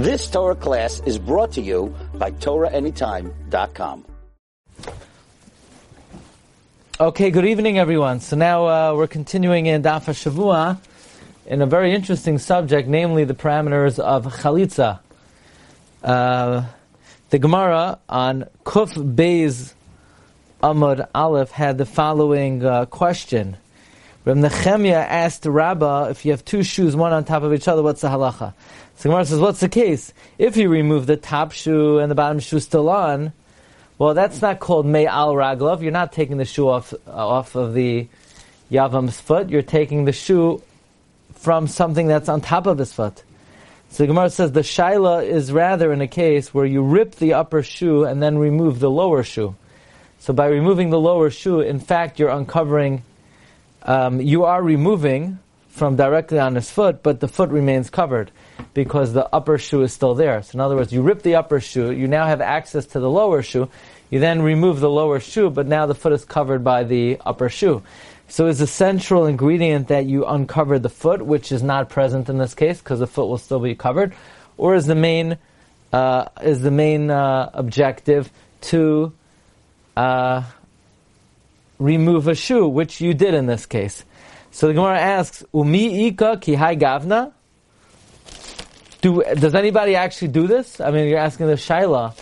This Torah class is brought to you by TorahAnytime.com. Okay, good evening, everyone. So now uh, we're continuing in Daf Shavua in a very interesting subject, namely the parameters of Chalitza. Uh, the Gemara on Kuf Beis Amud Aleph had the following uh, question. Reb Nechemia asked Rabbah, if you have two shoes, one on top of each other, what's the halacha? So Gemara says, what's the case? If you remove the top shoe and the bottom shoe still on, well, that's not called May al Raglov. You're not taking the shoe off, off of the Yavam's foot. You're taking the shoe from something that's on top of his foot. So Gemara says the Shaila is rather in a case where you rip the upper shoe and then remove the lower shoe. So by removing the lower shoe, in fact, you're uncovering, um, you are removing from directly on his foot, but the foot remains covered because the upper shoe is still there. So in other words, you rip the upper shoe, you now have access to the lower shoe, you then remove the lower shoe, but now the foot is covered by the upper shoe. So is the central ingredient that you uncover the foot, which is not present in this case because the foot will still be covered, or is the main uh, is the main uh, objective to uh, remove a shoe, which you did in this case. So the Gemara asks, "Umi ika ki hai gavna." Do, does anybody actually do this? I mean, you're asking the shaila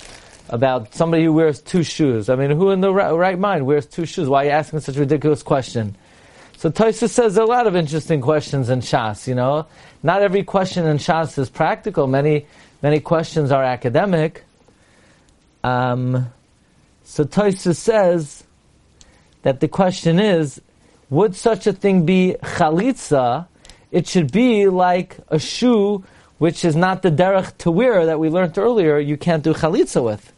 about somebody who wears two shoes. I mean, who in the right, mind wears two shoes? Why are you asking such a ridiculous question? So Toysa says a lot of interesting questions in Shas. You know, not every question in Shas is practical. Many many questions are academic. Um, so Toysa says that the question is, would such a thing be chalitza? It should be like a shoe which is not the derech to wear that we learned earlier. You can't do chalitza with.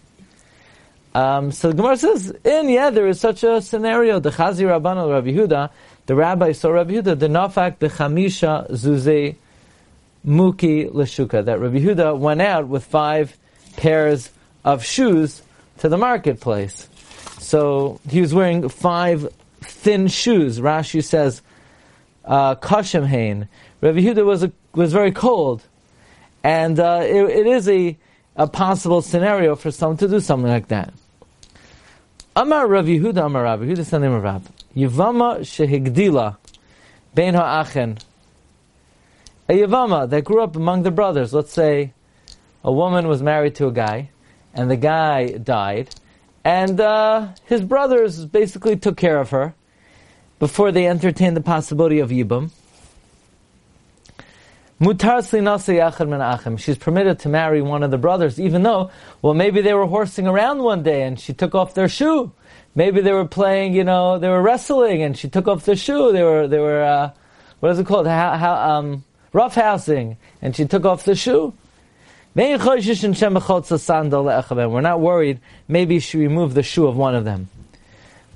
Um, so the Gemara says, in yeah, there is such a scenario. The Chazi Rabban Rabbi Yehuda, the rabbi saw Rabbi Yehuda, the nafak the chamisha zuze muki leshuka. That Rabbi Yehuda went out with five pairs of shoes to the marketplace. So he was wearing five thin shoes. Rashi says, uh, hain. Rabbi Yehuda was a, was very cold, and uh, it, it is a a possible scenario for someone to do something like that. Amar Rav Yehuda Amar Rav Yehuda said name of Rav Yivama shehigdila bein ha'achen a Yivama that grew up among the brothers. Let's say a woman was married to a guy, and the guy died, and uh, his brothers basically took care of her before they entertained the possibility of Yibam. She's permitted to marry one of the brothers, even though, well, maybe they were horsing around one day and she took off their shoe. Maybe they were playing, you know, they were wrestling and she took off their shoe. They were, they were, uh, what is it called? How, how, um, roughhousing, and she took off the shoe. We're not worried. Maybe she removed the shoe of one of them.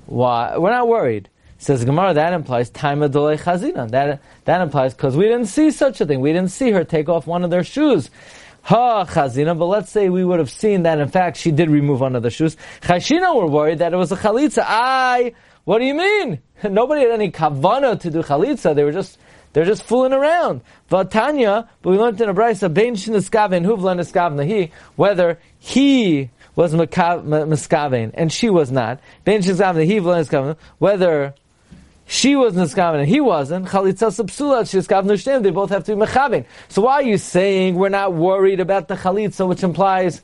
Why? We're not worried. Says Gemara, that implies time of delay chazina. That that implies because we didn't see such a thing. We didn't see her take off one of their shoes. Ha chazina, but let's say we would have seen that in fact she did remove one of the shoes. Chashina were worried that it was a chalitza. I, what do you mean? Nobody had any kavana to do chalitza. They were just they're just fooling around. Vatanya, but we learned in a bein shniskaven huvla niskavna whether he was miskaven and she was not. Bein shniskaven he niskaven, whether she was niskaven and he wasn't. Chalitza subsula shiskav. They both have to be mechavin. So why are you saying we're not worried about the chalitza, which implies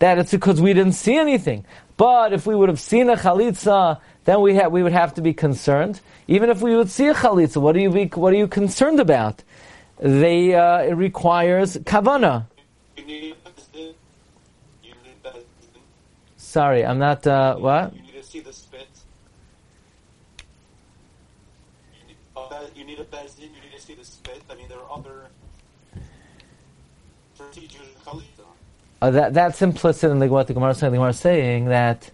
that it's because we didn't see anything? But if we would have seen a chalitza, then we ha- we would have to be concerned. Even if we would see a chalitza, what are you be, what are you concerned about? They uh, it requires kavana. Sorry, I'm not. Uh, what? you need a bezdin, you need to see the spit. I mean, there are other procedures in Chalitza. Uh, that, that's implicit in the, what the Gemara is saying. The Gemara is saying that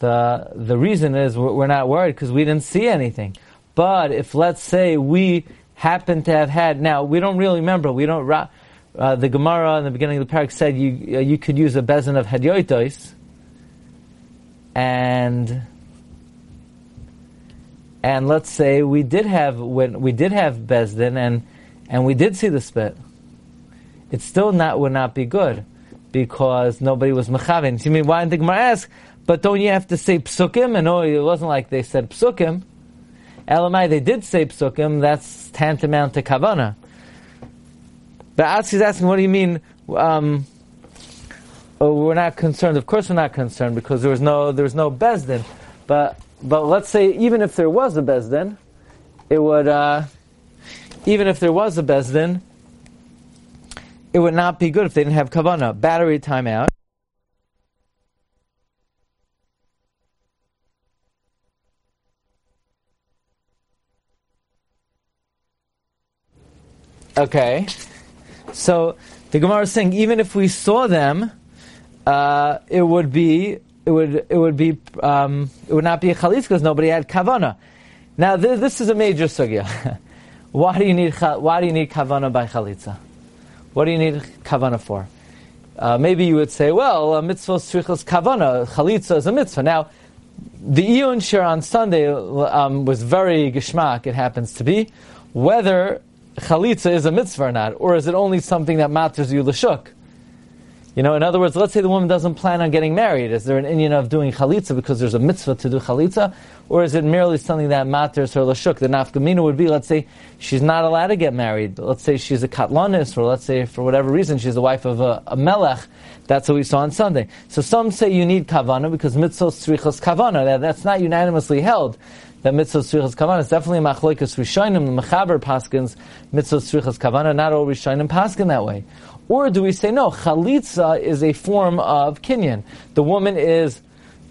the, the reason is we're, not worried because we didn't see anything. But if, let's say, we happen to have had, now, we don't really remember, we don't, uh, the Gemara in the beginning of the parak said you, uh, you could use a bezin of hedyoitos, and and let's say we did have when we did have Bezdin and and we did see the spit, it still not would not be good because nobody was mechavin. You mean why didn't the Gemara ask? But don't you have to say psukim? And no, it wasn't like they said psukim. Elamai, they did say psukim. That's tantamount to kavana. But Atzi's asking, what do you mean? Um, oh, we're not concerned. Of course, we're not concerned because there was no there was no bezdin. But but let's say even if there was a bezdin, it would uh, even if there was a bezdin, it would not be good if they didn't have kavana. Battery timeout. Okay, so the Gemara is saying even if we saw them, uh, it would be it would it would be um, it would not be a chalitz because nobody had kavana. Now this, this is a major sugya. why do you need why do you need kavana by chalitza? What do you need kavana for? Uh, maybe you would say, well, a mitzvah strichas kavana, chalitza is a mitzvah. Now, the Iyun shiur on Sunday um, was very geschmack, it happens to be, whether chalitza is a mitzvah or not, or is it only something that matters you l'shuk? You know, in other words, let's say the woman doesn't plan on getting married. Is there an inyan of doing chalitza because there's a mitzvah to do chalitza? Or is it merely something that matters her lashuk? The nafkamina would be, let's say, she's not allowed to get married. Let's say she's a katlanis, or let's say for whatever reason she's the wife of a, a melech. That's what we saw on Sunday. So some say you need kavana because mitzvah tzrichas kavana. That, that's not unanimously held. That mitzvah tzrichas kavana is definitely machloikas rishonim, the mechaber paskins mitzvah tzrichas kavana. Not all rishonim paskin that way. Or do we say, no, chalitza is a form of kinyan. The woman is,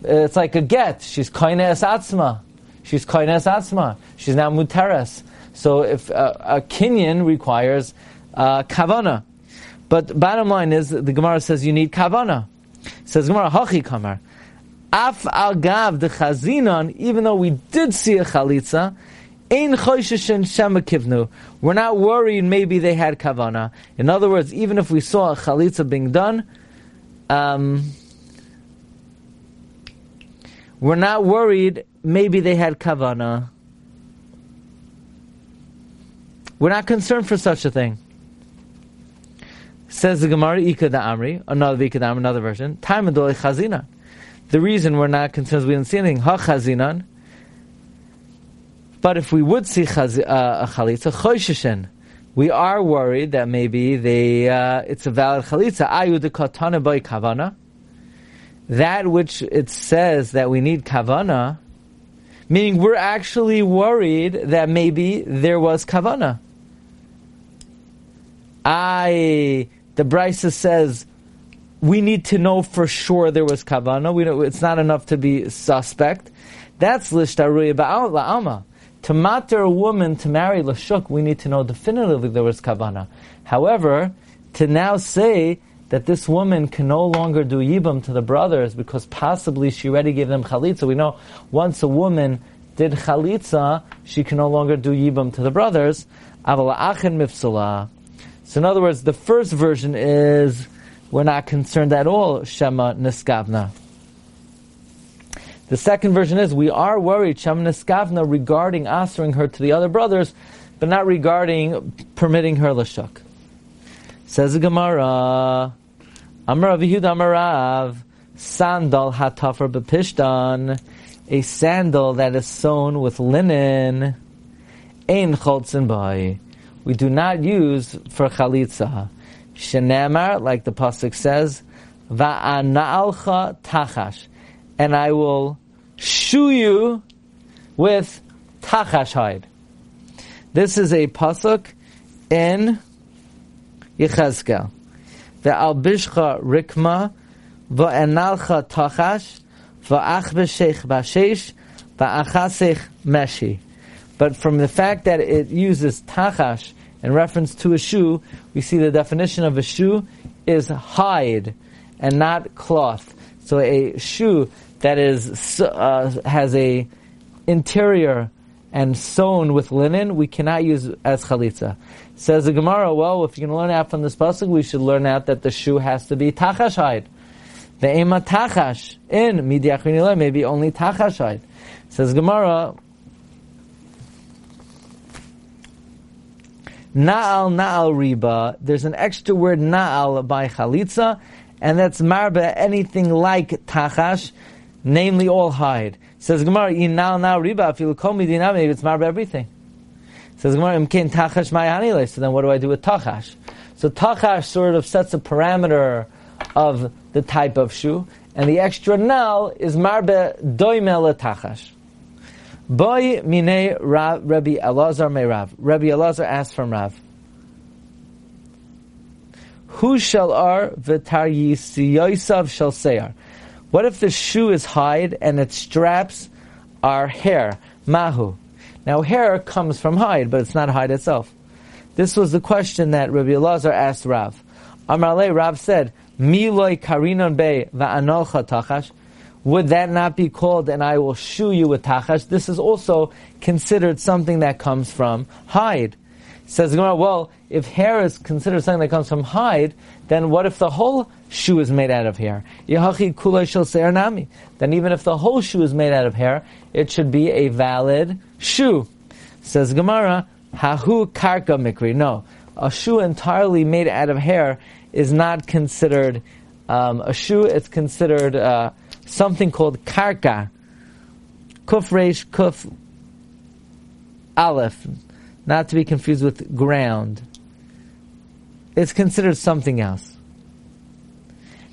it's like a get. She's koines atzma. She's koines atzma. She's now muteres. So if uh, a kinyan requires uh, kavana. But bottom line is, the Gemara says you need kavana. It says Gemara, hachi kamar. Af al gav the chazinon, even though we did see a chalitza, Ein chosheshin shema kivnu. We're not worried maybe they had kavana. In other words, even if we saw a chalitza being done, um, we're not worried maybe they had kavana. We're not concerned for such a thing. Says the Gemara, Ika da Amri, another Ika Amri, another version. Time chazina. The reason we're not concerned is we didn't see anything. Ha chazinan. But if we would see chaz, uh, a chalitza, chosheshen, we are worried that maybe they, uh, it's a valid chalitza. Ayu by kavana. That which it says that we need kavana, meaning we're actually worried that maybe there was kavana. I, the Brisa says, we need to know for sure there was kavana. We know it's not enough to be suspect. That's lishtaruya ba'al la'ama. To matter a woman to marry Lashuk, we need to know definitively there was Kavana. However, to now say that this woman can no longer do Yibam to the brothers because possibly she already gave them Chalitza, we know once a woman did Chalitza, she can no longer do Yibam to the brothers. Avala Achin Mifsala. So in other words, the first version is we're not concerned at all, Shema Niskavna. The second version is we are worried Shamna Skavna regarding answering her to the other brothers, but not regarding permitting her lashuk. Says the Gemara, Amar Amarav, sandal hatafar bepishtan, a sandal that is sewn with linen, ein cholzin bai. We do not use for chalitza. Shenamar, like the pasuk says, va'ana'alcha tachash and I will shoe you with tachash hide. This is a pasuk in Yechezkel. The albishcha rikma va'enalcha tachash va'achbeshech bashesh va'achasech meshi. But from the fact that it uses tachash in reference to a shoe, we see the definition of a shoe is hide and not cloth. So a shoe that is uh, has a interior and sewn with linen, we cannot use as chalitza. Says the Gemara, well, if you can learn out from this pasuk, we should learn out that the shoe has to be tachash hide. The ema tachash in midiachinileh maybe only tachash hide. Says Gemara. Na'al na'al riba. There's an extra word na'al by chalitza, and that's marba anything like tachash, namely all hide. Says Gemara, in na'al na'al riba. If you call me dinami, it's marba everything. Says Gemara, imkin tachash ma'yanile. So then what do I do with tachash? So tachash sort of sets a parameter of the type of shoe, and the extra nal is marbe doimel tachash. Boy mine Rav, Rabbi Elazar me Rav. Rabbi Elazar asked from Rav. Who shall ar v'tar yisiyosav shall sayar? What if the shoe is hide and its straps are hair? Mahu. Now hair comes from hide, but it's not hide itself. This was the question that Rabbi Elazar asked Rav. Amarle Rav said, Miloi karinon be va'anolcha tachash would that not be called and I will shoe you with tachash? This is also considered something that comes from hide. Says Gemara, well, if hair is considered something that comes from hide, then what if the whole shoe is made out of hair? Yahachi kulay shel nami. Then even if the whole shoe is made out of hair, it should be a valid shoe. Says Gemara, hahu karka mikri. No, a shoe entirely made out of hair is not considered um, a shoe. It's considered uh, something called karka, kuf reish kuf aleph, not to be confused with ground. It's considered something else.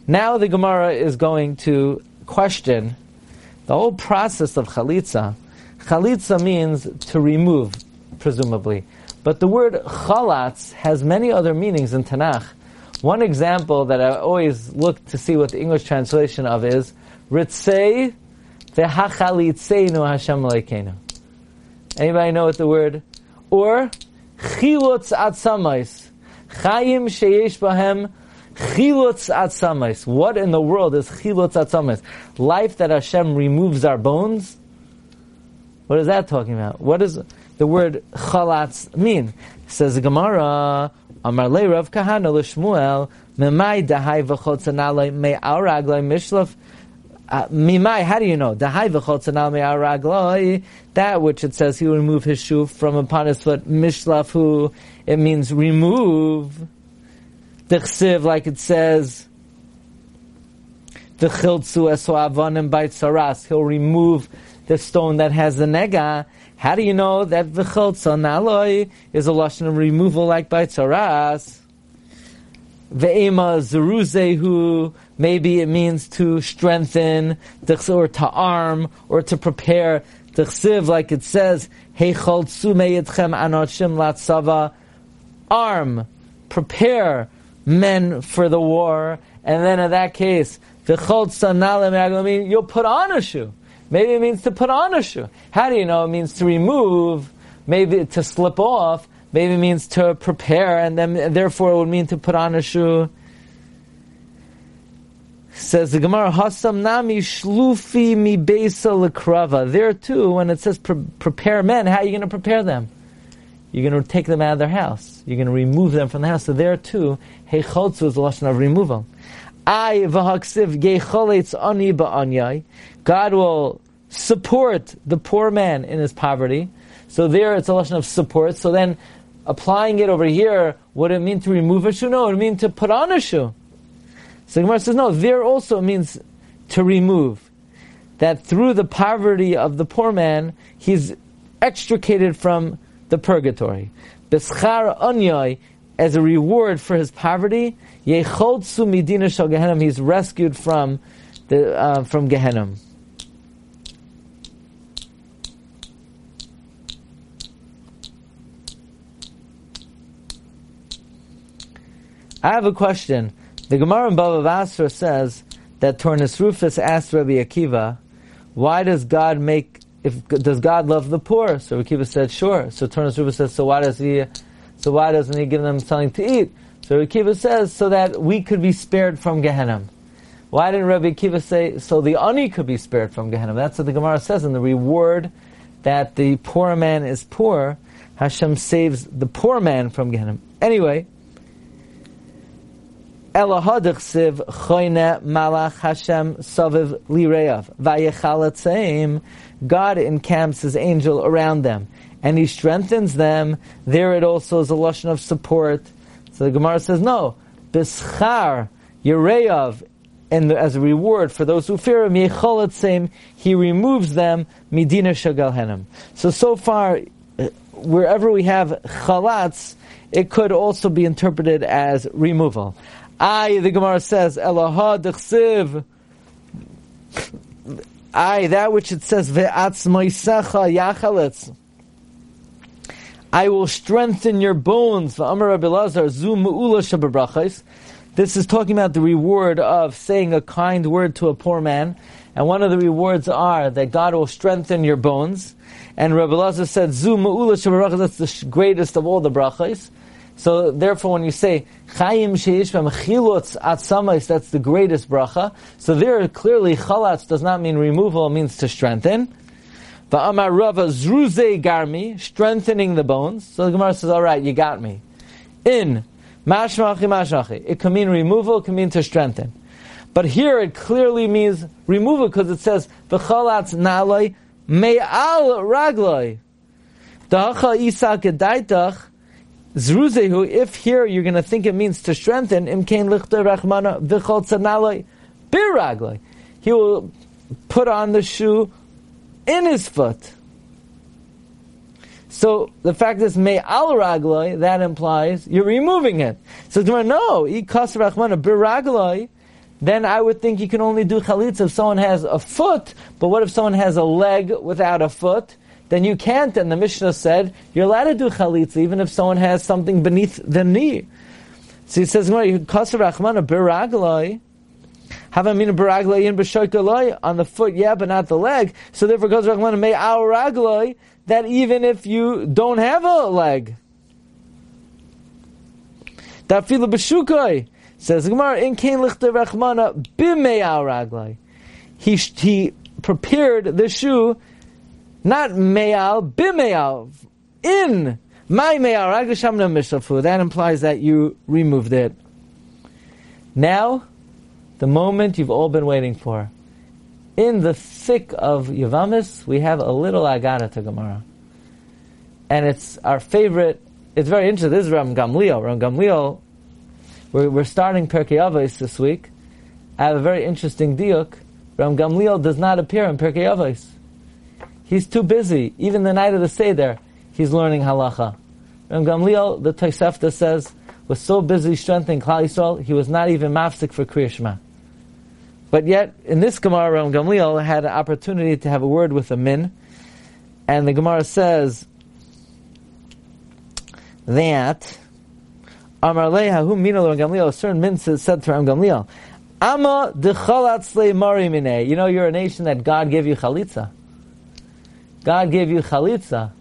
Now the Gemara is going to question the whole process of chalitza. Chalitza means to remove, presumably. But the word chalatz has many other meanings in Tanakh. One example that I always look to see what the English translation of is Ritzei v'hachalitzenu Hashem leikenu. Anybody know what the word? Or chilutz atsamais. Chayim sheyesh bahem chilutz atsamais. What in the world is chilutz atsamais? Life that Hashem removes our bones? What is that talking about? What does the word chalatz mean? Says the Gemara, Amar le Rav Kahana l'Shmuel, Memai dahai v'chotzanalei me'al raglai uh, mimai, how do you know? That which it says he will remove his shoe from upon his foot. Mishlafu, it means remove. Dechsiv, like it says, the chiltzu esoavanim bait saras. He'll remove the stone that has the nega. How do you know that the chiltza naloi is a lashon of removal like bait saras? Ve'ema zeruzehu, maybe it means to strengthen, or to arm, or to prepare. T'chsiv, like it says, Heichol tzumeyetchem anoshim latzava, arm, prepare men for the war, and then in that case, V'chol tzanalim you'll put on a shoe. Maybe it means to put on a shoe. How do you know it means to remove, maybe to slip off, maybe means to prepare, and then therefore it would mean to put on a shoe. Says the Gemara, Hasam nami shlufi mi besa lekrava. There too, when it says pre- prepare men, how are you going to prepare them? You're going to take them out of their house. You're going to remove them from the house. So there too, heichotzu is the lesson of removal. I v'haksiv gecholetz ani ba'anyai. God will support the poor man in his poverty. So there it's a lesson of support. So then applying it over here, would it mean to remove a shoe? No, it mean to put on a shoe. So Gemara says, no, there also means to remove. That through the poverty of the poor man, he's extricated from the purgatory. Beschar onyai, as a reward for his poverty, yecholtsu midina shal Gehenim, he's rescued from the uh, from Gehenim. I have a question. The Gemara in Bava Basra says that Turnus Rufus asked Rabbi Akiva, why does God make, if, does God love the poor? So Rabbi Akiva said, sure. So Turnus Rufus says, so why does he, so why doesn't he give them something to eat? So Rabbi Akiva says, so that we could be spared from Gehenna. Why didn't Rabbi Akiva say, so the ani could be spared from Gehenna? That's what the Gemara says in the reward that the poor man is poor, Hashem saves the poor man from Gehenna. Anyway, Elahadichsiv choyne malach Hashem saviv lireav vayechala God encamps His angel around them, and he strengthens them, there it also is a lashon of support. So the Gemara says, no, bischar Yereyav, and as a reward for those who fear him, same, he removes them midina shagalhenim. So so far, uh, wherever we have chalatz, it could also be interpreted as removal. I, the Gemara says, Eloha dechsiv. I, that which it says, ve'atzmoisecha yachalitz. I will strengthen your bones. V'amar Rabbi zu mu'ula shababrachais. This is talking about the reward of saying a kind word to a poor man. And one of the rewards are that God will strengthen your bones. And Rabbi Lazar said, Zu ma'ula that's the greatest of all the brachas. So therefore when you say, Chayim sheish chilutz atzamais, that's the greatest bracha. So there clearly chalatz does not mean removal, it means to strengthen. Va'amar Rava zruze garmi, strengthening the bones. So the Gemara says, alright, you got me. In Mashmachi, mashmachi. It can mean removal, it can mean to strengthen. But here it clearly means removal because it says, V'chalatz naloi me'al ragloi. Dacha isa gedaitach zruzehu. If here you're going to think it means to strengthen, imkein lichter rachmana v'chol. He will put on the shoe in his foot. So the fact is may al ragloi, that implies you're removing it. So no, ikas rachmana biragloi, then I would think you can only do chalitza if someone has a foot, but what if someone has a leg without a foot? Then you can't, and the Mishnah said, you're allowed to do chalitza even if someone has something beneath the knee. So he says, have a baragloi in b'shoikaloi on the foot, yeah, but not the leg. So therefore, Kasar Rachmana may our ragloi, that even if you don't have a leg, that fila b'shukoi says Gemara in kain lichter rachmana b'meyal raglai. He he prepared the shoe, not meyal b'meyal in my meyal raglai mishafu. That implies that you removed it. Now, the moment you've all been waiting for in the thick of Yavamis, we have a little Agada to Gemara. And it's our favorite, it's very interesting. This is Ram Gamliel. Ram Gamliel, we're, we're starting Pirkei Avos this week. I have a very interesting diuk. Ram Gamliel does not appear in Pirkei Avos. He's too busy. Even the night of the Seder, he's learning halacha. Ram Gamliel, the Tosefta says, was so busy strengthening Klal Yisrael, he was not even mafsik for Kriya but yet, in this Gemara, Ram Gamliel had an opportunity to have a word with a min, and the Gemara says that Amar Leha, who Mina Ram Gamliel, a certain min said to Ram Gamliel, Ama dechalatz mari mine. You know, you're a nation that God gave you chalitza. God gave you chalitza.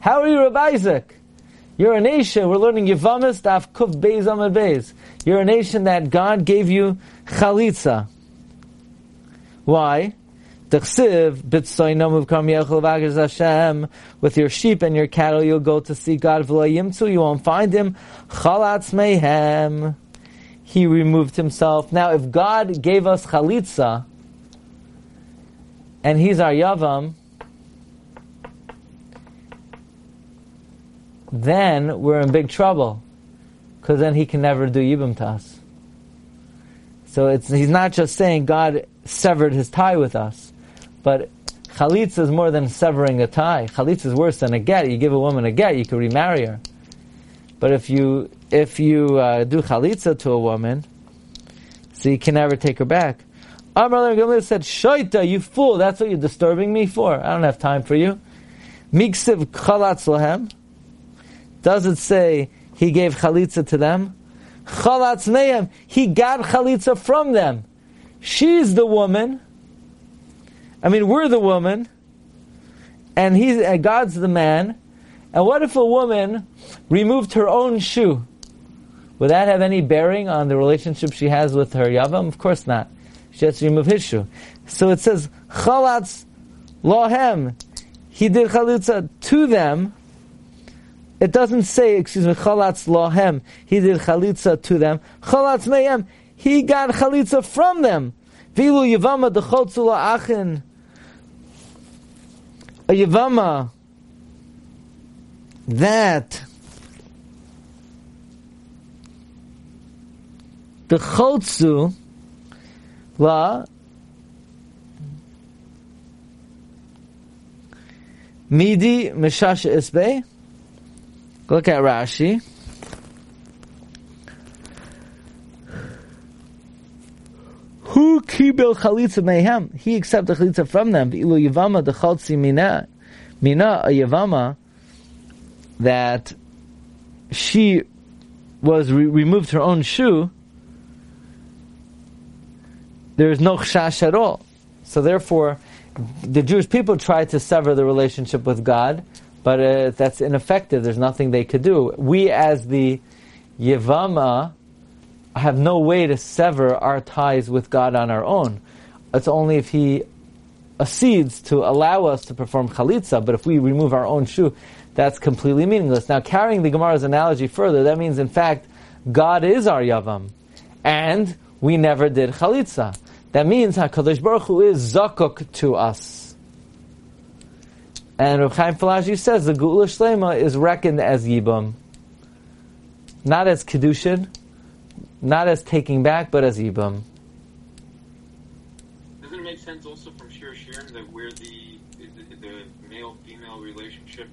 How are you, Rabbi Isaac? You're a nation, we're learning Yevamis, Daf Kuf Beis Amad Beis. You're a nation that God gave you chalitza. Why? With your sheep and your cattle, you'll go to see God. You won't find him. Chalatz mehem. He removed himself. Now, if God gave us chalitza, and he's our yavam, then we're in big trouble, because then he can never do yibum to us. So it's, he's not just saying God severed his tie with us. But chalitza is more than severing a tie. Chalitza is worse than a get. You give a woman a get, you can remarry her. But if you if you uh, do chalitza to a woman, so you can never take her back. Brother Gamliel said, "Shaita, you fool! That's what you're disturbing me for. I don't have time for you." Miksiv chalatz lahem. Does it say he gave chalitza to them? Chalatz nehem. He got chalitza from them. She's the woman. I mean, we're the woman, and he's God's the man. And what if a woman removed her own shoe? Would that have any bearing on the relationship she has with her yavam? Of course not. She has to remove his shoe. So it says chalatz lohem. He did chalitza to them. It doesn't say, excuse me, chalatz lohem. He did chalitza to them. Chalatz mehem he got chalitza from them. Vilu yavama dechotzula achin. A yavama that the chotzu la midi meshash isbe. Look at Rashi. Who kibel chalitza mehem? He accepted chalitza from them. Ilu yavama the chaltzi mina, mina a yavama that she was re- removed her own shoe. There is no chash at all. So therefore, the Jewish people tried to sever the relationship with God, but uh, that's ineffective. There's nothing they could do. We, as the Yevama, have no way to sever our ties with God on our own. It's only if He accedes to allow us to perform chalitza, but if we remove our own shoe, that's completely meaningless. Now, carrying the Gemara's analogy further, that means, in fact, God is our Yavam, and we never did chalitza. That means HaKadosh Baruch Hu is zakuk to us. And Rav Chaim Falaji says the Geula Shlema is reckoned as Yibam. Not as Kedushin, not as taking back, but as Yibam. Doesn't it make sense also from Shir Shirim that we're the, the, the male-female relationship?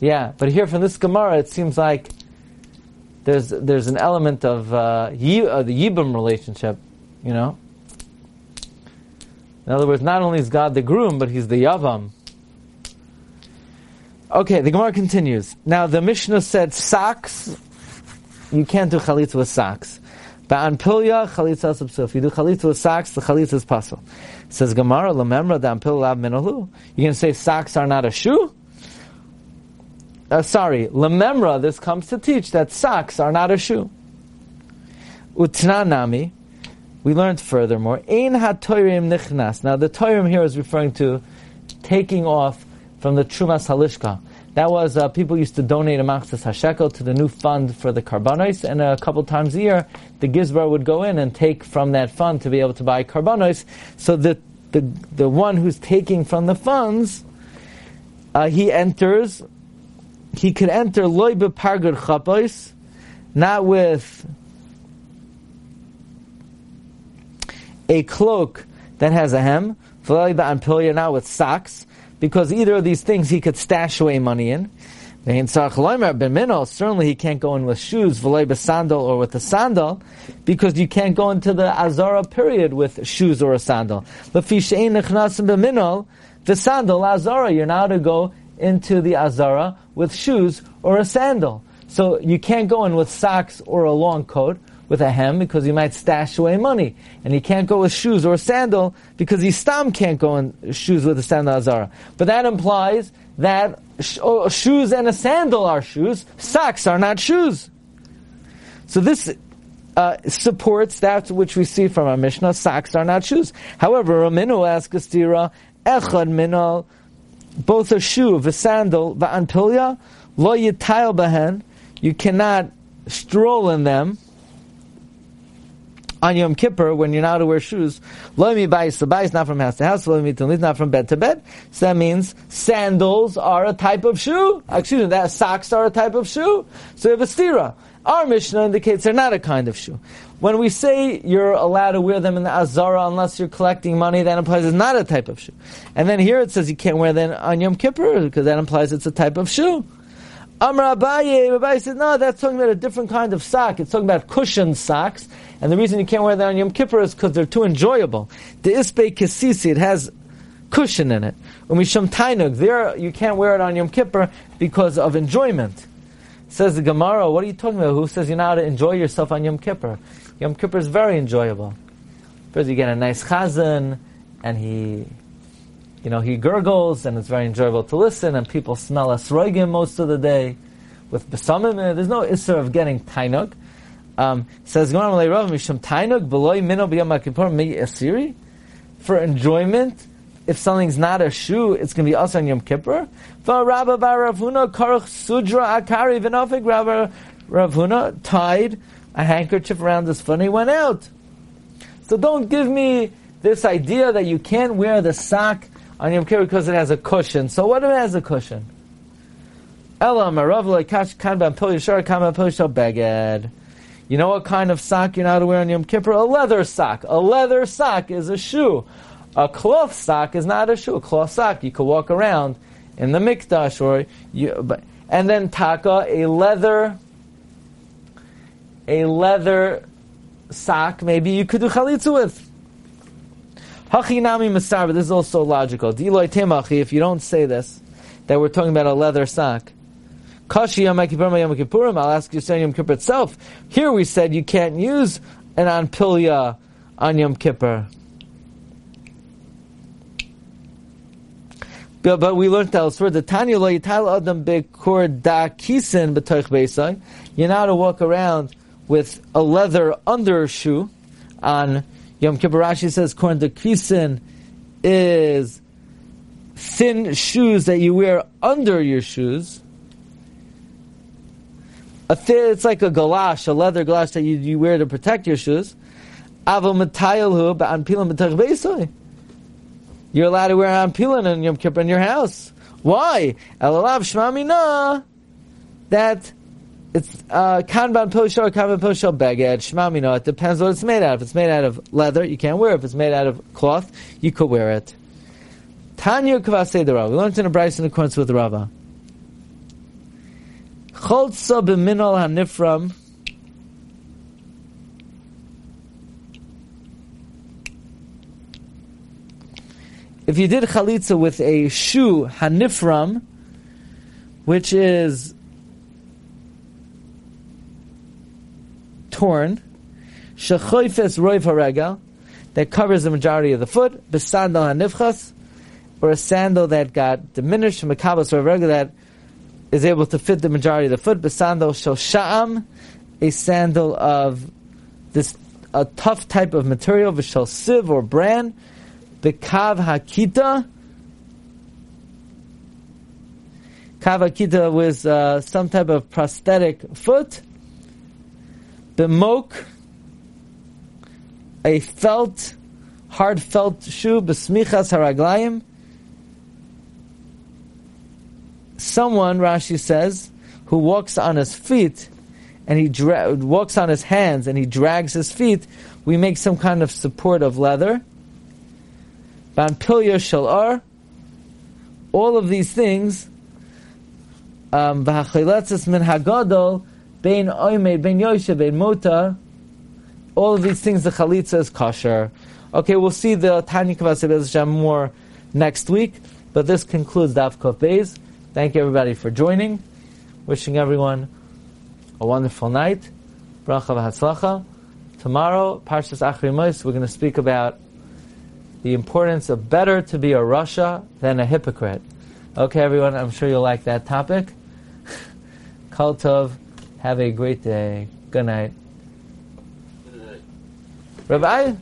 Yeah, but here from this Gemara, it seems like there's there's an element of uh, uh, the Yibam relationship, you know. In other words, not only is God the groom, but He's the Yavam. Okay, the Gemara continues. Now the Mishnah said socks. You can't do chalitza with socks. But on pilya, chalitza subsil. If you do chalitza with socks, the chalitza is pasul. Says Gemara, lememra da pil lav minalu. You're going to say socks are not a shoe? Uh, sorry, lememra, this comes to teach that socks are not a shoe. Utnanami, we learned furthermore, ein ha-toirim nichnas. Now the toirim here is referring to taking off from the Trumas Halishka. That was, uh, people used to donate a machzas hashekel to the new fund for the korbanos, and a couple times a year, the gizbar would go in and take from that fund to be able to buy korbanos. So the, the, the one who's taking from the funds, uh, he enters, he could enter loy bepargud chapos, not with a cloak that has a hem, not with socks, because either of these things he could stash away money in. Certainly he can't go in with shoes, sandal or with a sandal, because you can't go into the Azara period with shoes or a sandal. The sandal Azara, you're now to go into the Azara with shoes or a sandal. So you can't go in with socks or a long coat with a hem because you might stash away money. And he can't go with shoes or a sandal because he stam can't go in shoes with a sandal azara. But that implies that sh- oh, shoes and a sandal are shoes, socks are not shoes. So this uh, supports that which we see from our Mishnah, socks are not shoes. However, Raminu asks Astira, Echad minal, both a shoe, a sandal, va'anpilya, lo bahen, you cannot stroll in them, on Yom Kippur when you're not to wear shoes. Lo mi bayis, the bayis not from house to house. Lo mi talit, not from bed to bed. So that means sandals are a type of shoe. Excuse me, that socks are a type of shoe. So you have a stira. Our Mishnah indicates they're not a kind of shoe. When we say you're allowed to wear them in the Azara unless you're collecting money, that implies it's not a type of shoe. And then here it says you can't wear them on Yom Kippur because that implies it's a type of shoe. Amr Abaye, Abaye said, no, that's talking about a different kind of sock. It's talking about cushioned socks. And the reason you can't wear that on Yom Kippur is because they're too enjoyable. The Ispe Kisisi, it has cushion in it. Umisham Tainug, there you can't wear it on Yom Kippur because of enjoyment. Says the Gemara, what are you talking about? Who says you're not to enjoy yourself on Yom Kippur? Yom Kippur is very enjoyable. First you get a nice chazan, and he, you know, he gurgles, and it's very enjoyable to listen, and people smell esroigim most of the day. With besamim, there's no issue of getting tainug. Um, says Malay Rav Misham Tainug Beloy Mino B'Yom Mi Asiri for enjoyment. If something's not a shoe, it's going to be also on Yom Kippur. For Rabba Bar Rav Huna Karuch Sudra Akari Vinofik Rabba Rav Huna tied a handkerchief around his foot and he went out. So don't give me this idea that you can't wear the sock on Yom Kippur because it has a cushion. So what if it has a cushion? You know what kind of sock you're not to wear on Yom Kippur? A leather sock. A leather sock is a shoe. A cloth sock is not a shoe. A cloth sock you could walk around in the mikdash or you. But, and then taka a leather. A leather sock. Maybe you could do chalitza with. Hachinami masar, but this is also logical. Diloy temachi. If you don't say this, that we're talking about a leather sock. Kashi Yom Kippurim. I'll ask you saying Yom Kippur itself. Here we said you can't use an anpilya on Yom Kippur. But, we learned elsewhere the Tanya lo yital adam bekur da kisin b'toich beisai. You're not to walk around with a leather undershoe on Yom Kippur. Rashi says korn da kisin is thin shoes that you wear under your shoes. It's like a galash, a leather galash that you, you wear to protect your shoes. You're allowed to wear an pilin in Yom Kippur in your house. Why? That it's uh, kanban poshar, kanban poshar beged shmamina. It depends what it's made out of. If it's made out of leather, you can't wear it. If it's made out of cloth, you could wear it. Tanya kavasei the Rav. We learned in a Braisa in accordance with the Rava. Cholza b'minol hanifram. If you did chalitza with a shoe hanifram, which is torn, shechoifes roiv haregal, that covers the majority of the foot, besandal hanifchas, or a sandal that got diminished kabbalas or a that is able to fit the majority of the foot. Besandal sha'am, a sandal of this a tough type of material, v'shel siv or bran, bekav hakita. Kav hakita was uh, some type of prosthetic foot. B'mok, a felt, hard felt shoe, besmichas haraglayim. someone, Rashi says, who walks on his feet and he dra- walks on his hands and he drags his feet, we make some kind of support of leather. Ban pilya shalar. All of these things, um, min hagadol, bein oimed, bein yoshe, bein mota, all of these things, the chalitza is kosher. Okay, we'll see the Tanya more next week, but this concludes Daf Beis. Thank you everybody for joining. Wishing everyone a wonderful night. Bracha v'hatzlacha. Tomorrow, Parshas Achri Mos, we're going to speak about the importance of better to be a Rasha than a hypocrite. Okay, everyone, I'm sure you'll like that topic. Tov, have a great day. Good night. Rabbi?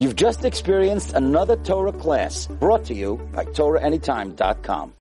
You've just experienced another Torah class brought to you by TorahAnytime.com.